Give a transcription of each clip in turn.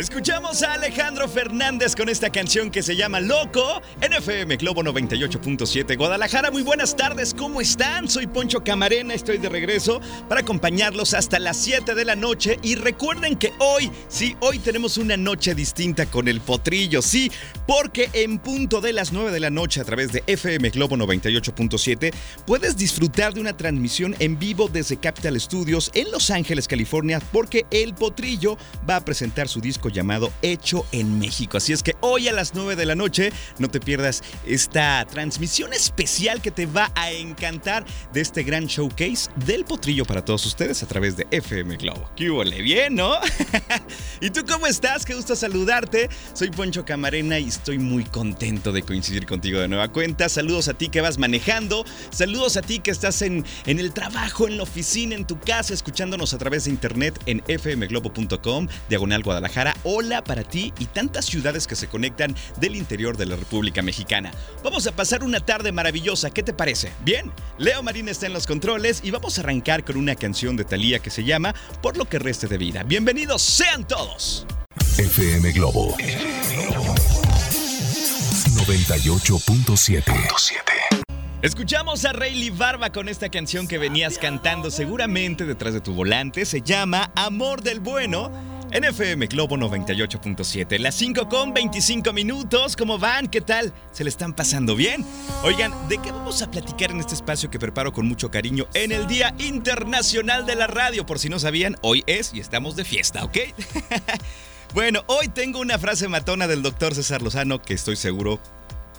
Escuchamos a Alejandro Fernández con esta canción que se llama Loco en FM Globo 98.7 Guadalajara. Muy buenas tardes, ¿cómo están? Soy Poncho Camarena, estoy de regreso para acompañarlos hasta las 7 de la noche y recuerden que hoy, sí, hoy tenemos una noche distinta con el potrillo, sí, porque en punto de las 9 de la noche a través de FM Globo 98.7 puedes disfrutar de una transmisión en vivo desde Capital Studios en Los Ángeles, California, porque el potrillo va a presentar su disco llamado Hecho en México. Así es que hoy a las 9 de la noche no te pierdas esta transmisión especial que te va a encantar de este gran showcase del potrillo para todos ustedes a través de FM Globo. ¡Qué huele bien, ¿no? ¿Y tú cómo estás? Qué gusto saludarte. Soy Poncho Camarena y estoy muy contento de coincidir contigo de nueva cuenta. Saludos a ti que vas manejando. Saludos a ti que estás en, en el trabajo, en la oficina, en tu casa, escuchándonos a través de internet en fmglobo.com diagonal Guadalajara. Hola para ti y tantas ciudades que se conectan del interior de la República Mexicana. Vamos a pasar una tarde maravillosa, ¿qué te parece? Bien, Leo Marín está en los controles y vamos a arrancar con una canción de Thalía que se llama Por lo que reste de vida. Bienvenidos sean todos. FM Globo 98.7 Escuchamos a Rayleigh Barba con esta canción que venías cantando seguramente detrás de tu volante. Se llama Amor del Bueno. En FM Globo 98.7, las 5 con 25 minutos. ¿Cómo van? ¿Qué tal? ¿Se le están pasando bien? Oigan, ¿de qué vamos a platicar en este espacio que preparo con mucho cariño en el Día Internacional de la Radio? Por si no sabían, hoy es y estamos de fiesta, ¿ok? bueno, hoy tengo una frase matona del doctor César Lozano que estoy seguro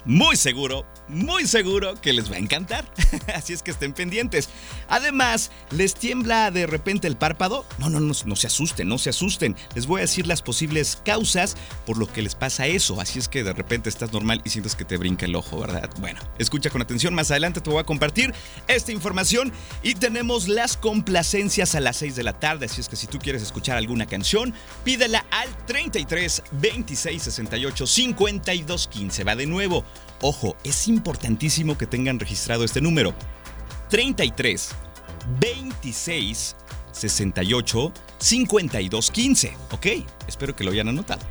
muy seguro, muy seguro que les va a encantar. Así es que estén pendientes. Además, ¿les tiembla de repente el párpado? No, no, no, no se asusten, no se asusten. Les voy a decir las posibles causas por lo que les pasa eso. Así es que de repente estás normal y sientes que te brinca el ojo, ¿verdad? Bueno, escucha con atención. Más adelante te voy a compartir esta información y tenemos las complacencias a las 6 de la tarde. Así es que si tú quieres escuchar alguna canción, pídela al 33 26 68 52 15. Va de nuevo. Ojo, es importantísimo que tengan registrado este número. 33 26 68 52 15. Ok, espero que lo hayan anotado.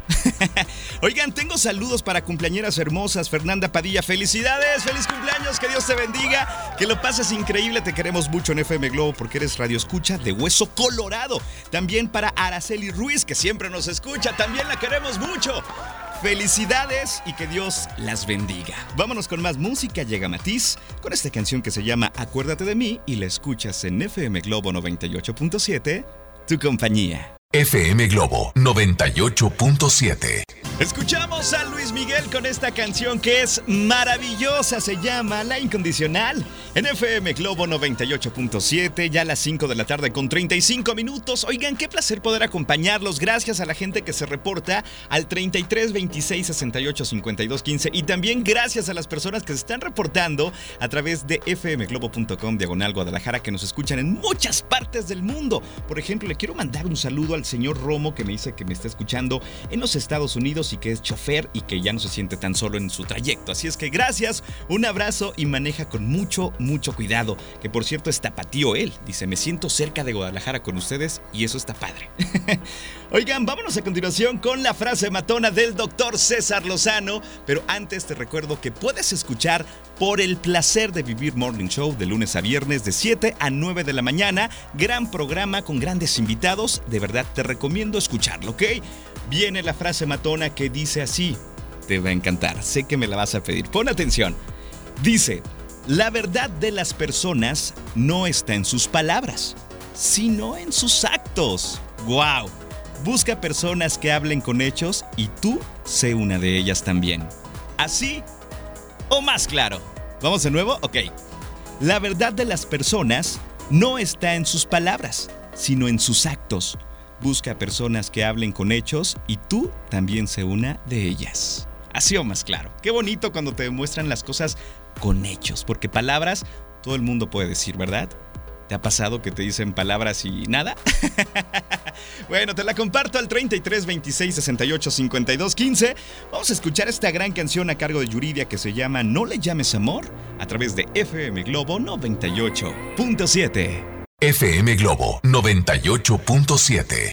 Oigan, tengo saludos para cumpleañeras hermosas. Fernanda Padilla, felicidades, feliz cumpleaños, que Dios te bendiga, que lo pases increíble. Te queremos mucho en FM Globo porque eres radio escucha de Hueso Colorado. También para Araceli Ruiz, que siempre nos escucha, también la queremos mucho. Felicidades y que Dios las bendiga. Vámonos con más música. Llega Matiz con esta canción que se llama Acuérdate de mí y la escuchas en FM Globo 98.7, tu compañía. FM Globo 98.7. Escuchamos a Luis Miguel con esta canción que es maravillosa, se llama La Incondicional. En FM Globo 98.7, ya a las 5 de la tarde con 35 minutos. Oigan, qué placer poder acompañarlos. Gracias a la gente que se reporta al 33 26 68 52 15 y también gracias a las personas que se están reportando a través de fmglobo.com diagonal Guadalajara que nos escuchan en muchas partes del mundo. Por ejemplo, le quiero mandar un saludo señor Romo que me dice que me está escuchando en los Estados Unidos y que es chofer y que ya no se siente tan solo en su trayecto. Así es que gracias, un abrazo y maneja con mucho, mucho cuidado. Que por cierto es tapatío él. Dice, me siento cerca de Guadalajara con ustedes y eso está padre. Oigan, vámonos a continuación con la frase matona del doctor César Lozano. Pero antes te recuerdo que puedes escuchar por el placer de vivir Morning Show de lunes a viernes de 7 a 9 de la mañana. Gran programa con grandes invitados. De verdad te recomiendo escucharlo, ¿ok? Viene la frase matona que dice así. Te va a encantar. Sé que me la vas a pedir. Pon atención. Dice, La verdad de las personas no está en sus palabras, sino en sus actos. ¡Wow! Busca personas que hablen con hechos y tú sé una de ellas también. ¿Así o más claro? ¿Vamos de nuevo? Ok. La verdad de las personas no está en sus palabras, sino en sus actos. Busca personas que hablen con hechos y tú también sé una de ellas. Así o más claro. Qué bonito cuando te demuestran las cosas con hechos, porque palabras todo el mundo puede decir, ¿verdad? ¿Te ha pasado que te dicen palabras y nada? bueno, te la comparto al 33 26 68 52 15. Vamos a escuchar esta gran canción a cargo de Yuridia que se llama No le llames amor a través de FM Globo 98.7. FM Globo 98.7.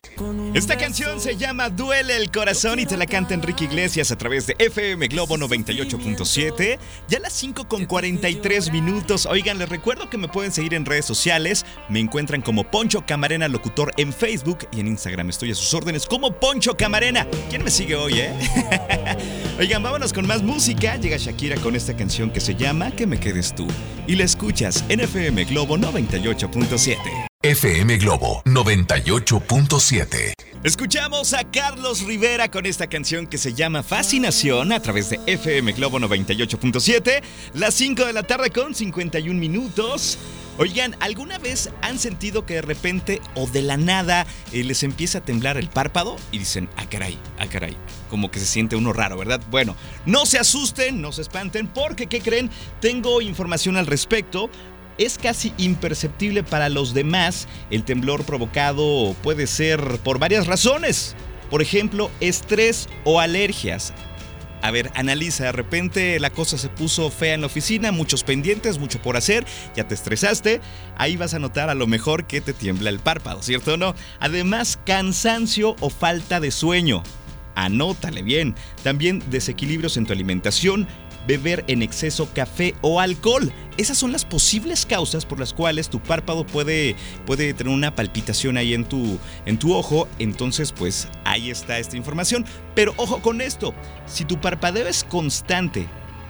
Esta canción se llama Duele el corazón y te la canta Enrique Iglesias a través de FM Globo 98.7. Ya a las 5 con 43 minutos. Oigan, les recuerdo que me pueden seguir en redes sociales. Me encuentran como Poncho Camarena Locutor en Facebook y en Instagram. Estoy a sus órdenes como Poncho Camarena. ¿Quién me sigue hoy, eh? Oigan, vámonos con más música. Llega Shakira con esta canción que se llama Que me quedes tú. Y la escuchas en FM Globo 98.7. FM Globo 98.7. Escuchamos a Carlos Rivera con esta canción que se llama Fascinación a través de FM Globo 98.7, las 5 de la tarde con 51 minutos. Oigan, ¿alguna vez han sentido que de repente o de la nada eh, les empieza a temblar el párpado y dicen, ah caray, ah caray, como que se siente uno raro, ¿verdad? Bueno, no se asusten, no se espanten, porque ¿qué creen? Tengo información al respecto es casi imperceptible para los demás. El temblor provocado puede ser por varias razones. Por ejemplo, estrés o alergias. A ver, analiza, de repente la cosa se puso fea en la oficina, muchos pendientes, mucho por hacer, ya te estresaste, ahí vas a notar a lo mejor que te tiembla el párpado, ¿cierto o no? Además, cansancio o falta de sueño. Anótale bien. También desequilibrios en tu alimentación, beber en exceso café o alcohol. Esas son las posibles causas por las cuales tu párpado puede, puede tener una palpitación ahí en tu, en tu ojo. Entonces, pues ahí está esta información. Pero ojo con esto, si tu parpadeo es constante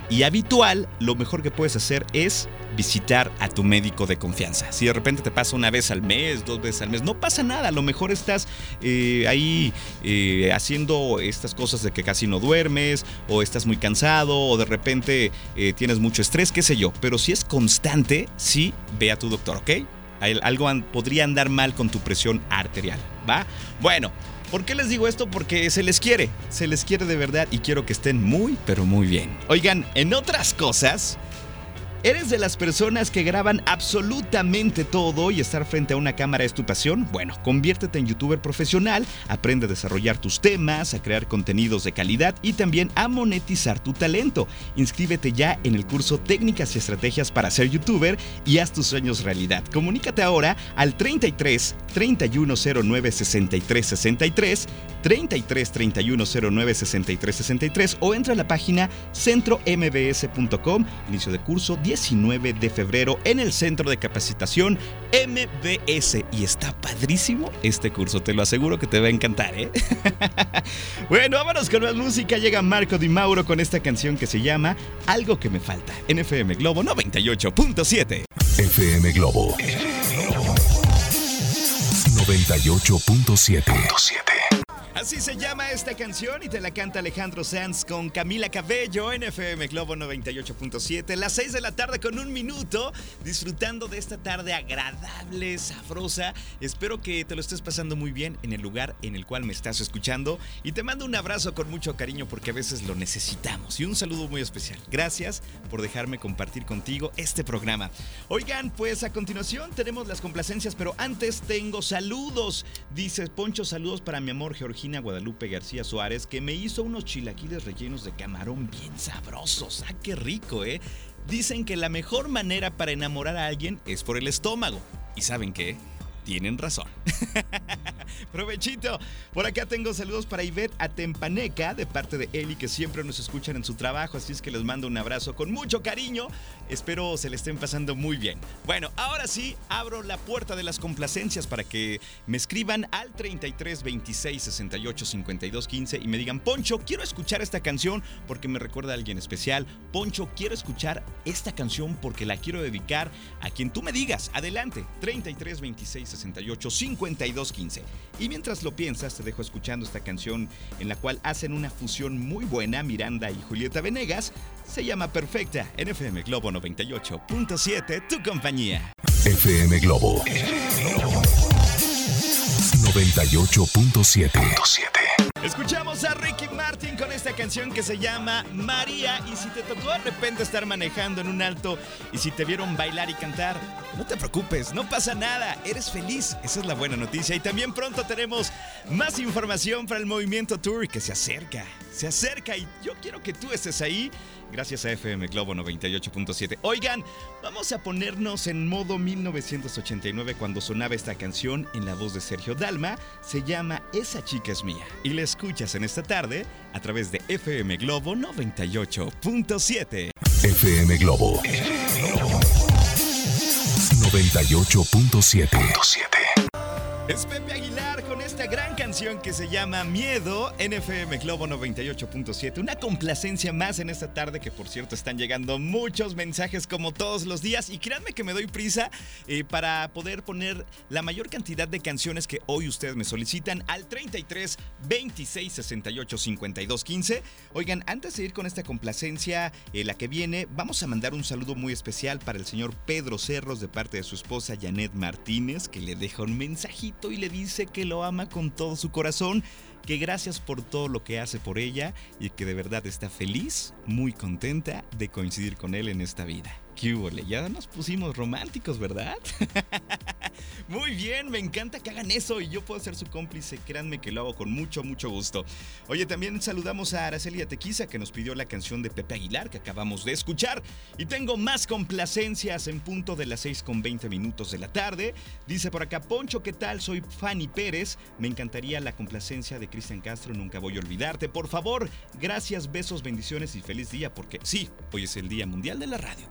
y habitual, lo mejor que puedes hacer es visitar a tu médico de confianza. Si de repente te pasa una vez al mes, dos veces al mes, no pasa nada. A lo mejor estás eh, ahí eh, haciendo estas cosas de que casi no duermes, o estás muy cansado, o de repente eh, tienes mucho estrés, qué sé yo. Pero si es constante, sí, ve a tu doctor, ¿ok? Algo podría andar mal con tu presión arterial, ¿va? Bueno, ¿Por qué les digo esto? Porque se les quiere, se les quiere de verdad y quiero que estén muy, pero muy bien. Oigan, en otras cosas, ¿Eres de las personas que graban absolutamente todo y estar frente a una cámara es tu pasión? Bueno, conviértete en youtuber profesional, aprende a desarrollar tus temas, a crear contenidos de calidad y también a monetizar tu talento. Inscríbete ya en el curso Técnicas y Estrategias para ser youtuber y haz tus sueños realidad. Comunícate ahora al 33 3109 63 63 33 3109 63 63 o entra a la página centrombs.com, inicio de curso 10 19 de febrero en el Centro de Capacitación MBS. Y está padrísimo este curso, te lo aseguro que te va a encantar, ¿eh? bueno, vámonos con más música. Llega Marco Di Mauro con esta canción que se llama Algo que me falta en FM Globo 98.7. FM Globo 98.7. Así se llama esta canción y te la canta Alejandro Sanz con Camila Cabello en FM Globo 98.7. Las 6 de la tarde con un minuto, disfrutando de esta tarde agradable, sabrosa. Espero que te lo estés pasando muy bien en el lugar en el cual me estás escuchando y te mando un abrazo con mucho cariño porque a veces lo necesitamos y un saludo muy especial. Gracias por dejarme compartir contigo este programa. Oigan, pues a continuación tenemos las complacencias, pero antes tengo saludos. Dice Poncho, saludos para mi amor Georgina Guadalupe García Suárez, que me hizo unos chilaquiles rellenos de camarón bien sabrosos. ¡Ah, qué rico, eh! Dicen que la mejor manera para enamorar a alguien es por el estómago. ¿Y saben qué? Tienen razón. Provechito. Por acá tengo saludos para Ivette Atempaneca, de parte de Eli, que siempre nos escuchan en su trabajo. Así es que les mando un abrazo con mucho cariño. Espero se le estén pasando muy bien. Bueno, ahora sí, abro la puerta de las complacencias para que me escriban al 33 26 68 52 15 y me digan, Poncho, quiero escuchar esta canción porque me recuerda a alguien especial. Poncho, quiero escuchar esta canción porque la quiero dedicar a quien tú me digas. Adelante, 33 26 68 52 15. Y mientras lo piensas, te dejo escuchando esta canción en la cual hacen una fusión muy buena Miranda y Julieta Venegas. Se llama Perfecta en FM Globo 98.7, tu compañía. FM Globo 98.7. Escuchamos a Ricky Martin con esta canción que se llama María. Y si te tocó de repente estar manejando en un alto y si te vieron bailar y cantar, no te preocupes, no pasa nada, eres feliz. Esa es la buena noticia. Y también pronto tenemos más información para el movimiento Tour que se acerca, se acerca y yo quiero que tú estés ahí gracias a FM Globo 98.7. Oigan, vamos a ponernos en modo 1989 cuando sonaba esta canción en la voz de Sergio Dalma. Se llama Esa chica es mía y la escuchas en esta tarde a través de FM Globo 98.7. FM Globo 98.7. Es Pepe Aguilar que se llama Miedo en FM Globo 98.7. Una complacencia más en esta tarde que por cierto están llegando muchos mensajes como todos los días y créanme que me doy prisa eh, para poder poner la mayor cantidad de canciones que hoy ustedes me solicitan al 33 26 68 52 15. Oigan, antes de ir con esta complacencia, eh, la que viene, vamos a mandar un saludo muy especial para el señor Pedro Cerros de parte de su esposa Janet Martínez que le deja un mensajito y le dice que lo ama con todo su corazón, que gracias por todo lo que hace por ella y que de verdad está feliz, muy contenta de coincidir con él en esta vida. ¿Qué? Ya nos pusimos románticos, ¿verdad? Muy bien, me encanta que hagan eso y yo puedo ser su cómplice. Créanme que lo hago con mucho, mucho gusto. Oye, también saludamos a Aracelia Tequiza que nos pidió la canción de Pepe Aguilar que acabamos de escuchar. Y tengo más complacencias en punto de las 6 con 20 minutos de la tarde. Dice por acá, Poncho, ¿qué tal? Soy Fanny Pérez. Me encantaría la complacencia de Cristian Castro. Nunca voy a olvidarte. Por favor, gracias, besos, bendiciones y feliz día porque sí, hoy es el Día Mundial de la Radio.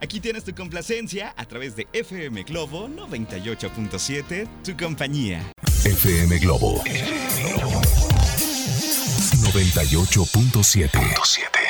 Aquí tienes tu complacencia a través de FM Globo 98.7, tu compañía. FM Globo 98.7.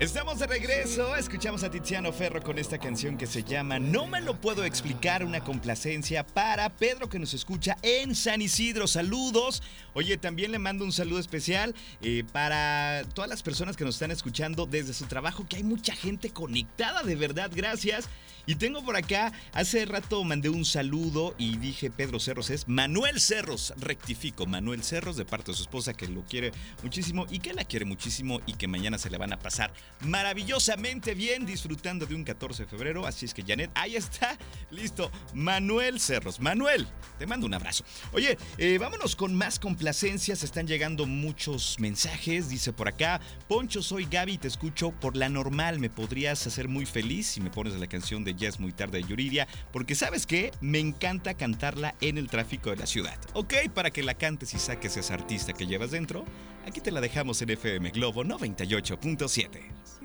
Estamos de regreso, escuchamos a Tiziano Ferro con esta canción que se llama No me lo puedo explicar, una complacencia para Pedro que nos escucha en San Isidro. Saludos. Oye, también le mando un saludo especial eh, para todas las personas que nos están escuchando desde su trabajo, que hay mucha gente conectada, de verdad, gracias. Y tengo por acá, hace rato mandé un saludo y dije Pedro Cerros es Manuel Cerros, rectifico, Manuel Cerros de parte de su esposa que lo quiere muchísimo y que la quiere muchísimo y que mañana se le van a pasar maravillosamente bien disfrutando de un 14 de febrero. Así es que Janet, ahí está, listo, Manuel Cerros. Manuel, te mando un abrazo. Oye, eh, vámonos con más complacencias, están llegando muchos mensajes, dice por acá, Poncho, soy Gaby, te escucho por la normal, me podrías hacer muy feliz si me pones la canción de ya es muy tarde de Yuridia, porque sabes que me encanta cantarla en el tráfico de la ciudad. Ok, para que la cantes y saques ese artista que llevas dentro, aquí te la dejamos en FM Globo 98.7.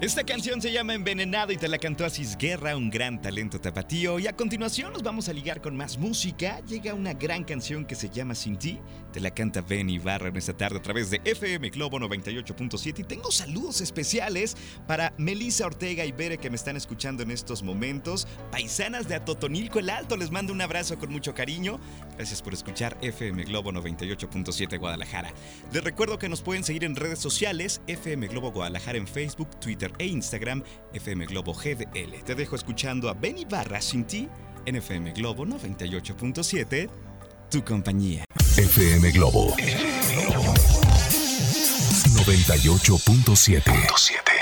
Esta canción se llama Envenenado y te la cantó Asis Guerra, un gran talento tapatío. Y a continuación nos vamos a ligar con más música. Llega una gran canción que se llama Sin ti. Te la canta Ben Ibarra en esta tarde a través de FM Globo 98.7. Y tengo saludos especiales para Melissa Ortega y Bere que me están escuchando en estos momentos. Paisanas de Atotonilco el Alto, les mando un abrazo con mucho cariño. Gracias por escuchar FM Globo 98.7 Guadalajara. Les recuerdo que nos pueden seguir en redes sociales, FM Globo Guadalajara en Facebook, Twitter e Instagram FM Globo GDL. Te dejo escuchando a Benny Barra sin ti en FM Globo 98.7, tu compañía. FM Globo 98.7.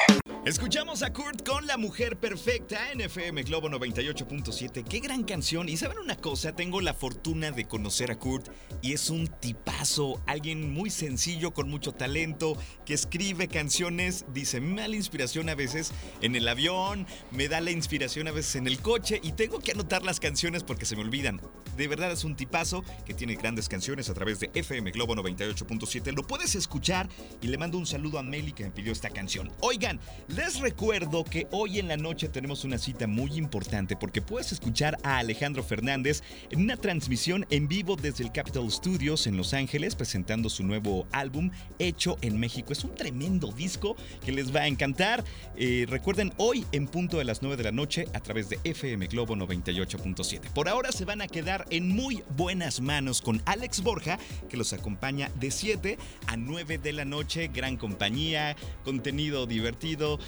Escuchamos a Kurt con La Mujer Perfecta en FM Globo 98.7. Qué gran canción. Y saben una cosa, tengo la fortuna de conocer a Kurt y es un tipazo, alguien muy sencillo, con mucho talento, que escribe canciones, dice, me da la inspiración a veces en el avión, me da la inspiración a veces en el coche y tengo que anotar las canciones porque se me olvidan. De verdad es un tipazo que tiene grandes canciones a través de FM Globo 98.7. Lo puedes escuchar y le mando un saludo a Meli que me pidió esta canción. Oigan, les recuerdo que hoy en la noche tenemos una cita muy importante porque puedes escuchar a Alejandro Fernández en una transmisión en vivo desde el Capitol Studios en Los Ángeles presentando su nuevo álbum hecho en México. Es un tremendo disco que les va a encantar. Eh, recuerden, hoy en punto de las 9 de la noche a través de FM Globo 98.7. Por ahora se van a quedar en muy buenas manos con Alex Borja que los acompaña de 7 a 9 de la noche. Gran compañía, contenido divertido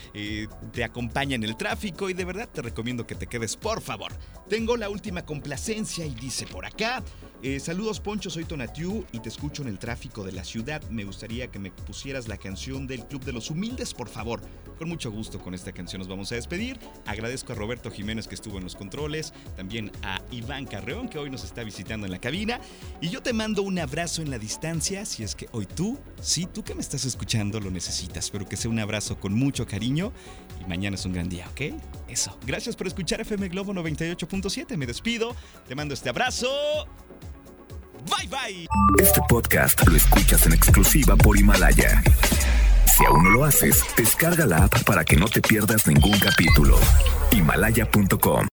te acompaña en el tráfico y de verdad te recomiendo que te quedes, por favor. Tengo la última complacencia y dice por acá, eh, saludos Poncho, soy Tonatiu y te escucho en el tráfico de la ciudad. Me gustaría que me pusieras la canción del Club de los Humildes, por favor. Con mucho gusto con esta canción nos vamos a despedir. Agradezco a Roberto Jiménez que estuvo en los controles, también a Iván Carreón que hoy nos está visitando en la cabina. Y yo te mando un abrazo en la distancia si es que hoy tú, sí, tú que me estás escuchando lo necesitas. Espero que sea un abrazo con mucho cariño y mañana es un gran día, ¿ok? Eso. Gracias por escuchar FM Globo 98.7. Me despido, te mando este abrazo. Bye bye. Este podcast lo escuchas en exclusiva por Himalaya. Si aún no lo haces, descarga la app para que no te pierdas ningún capítulo. Himalaya.com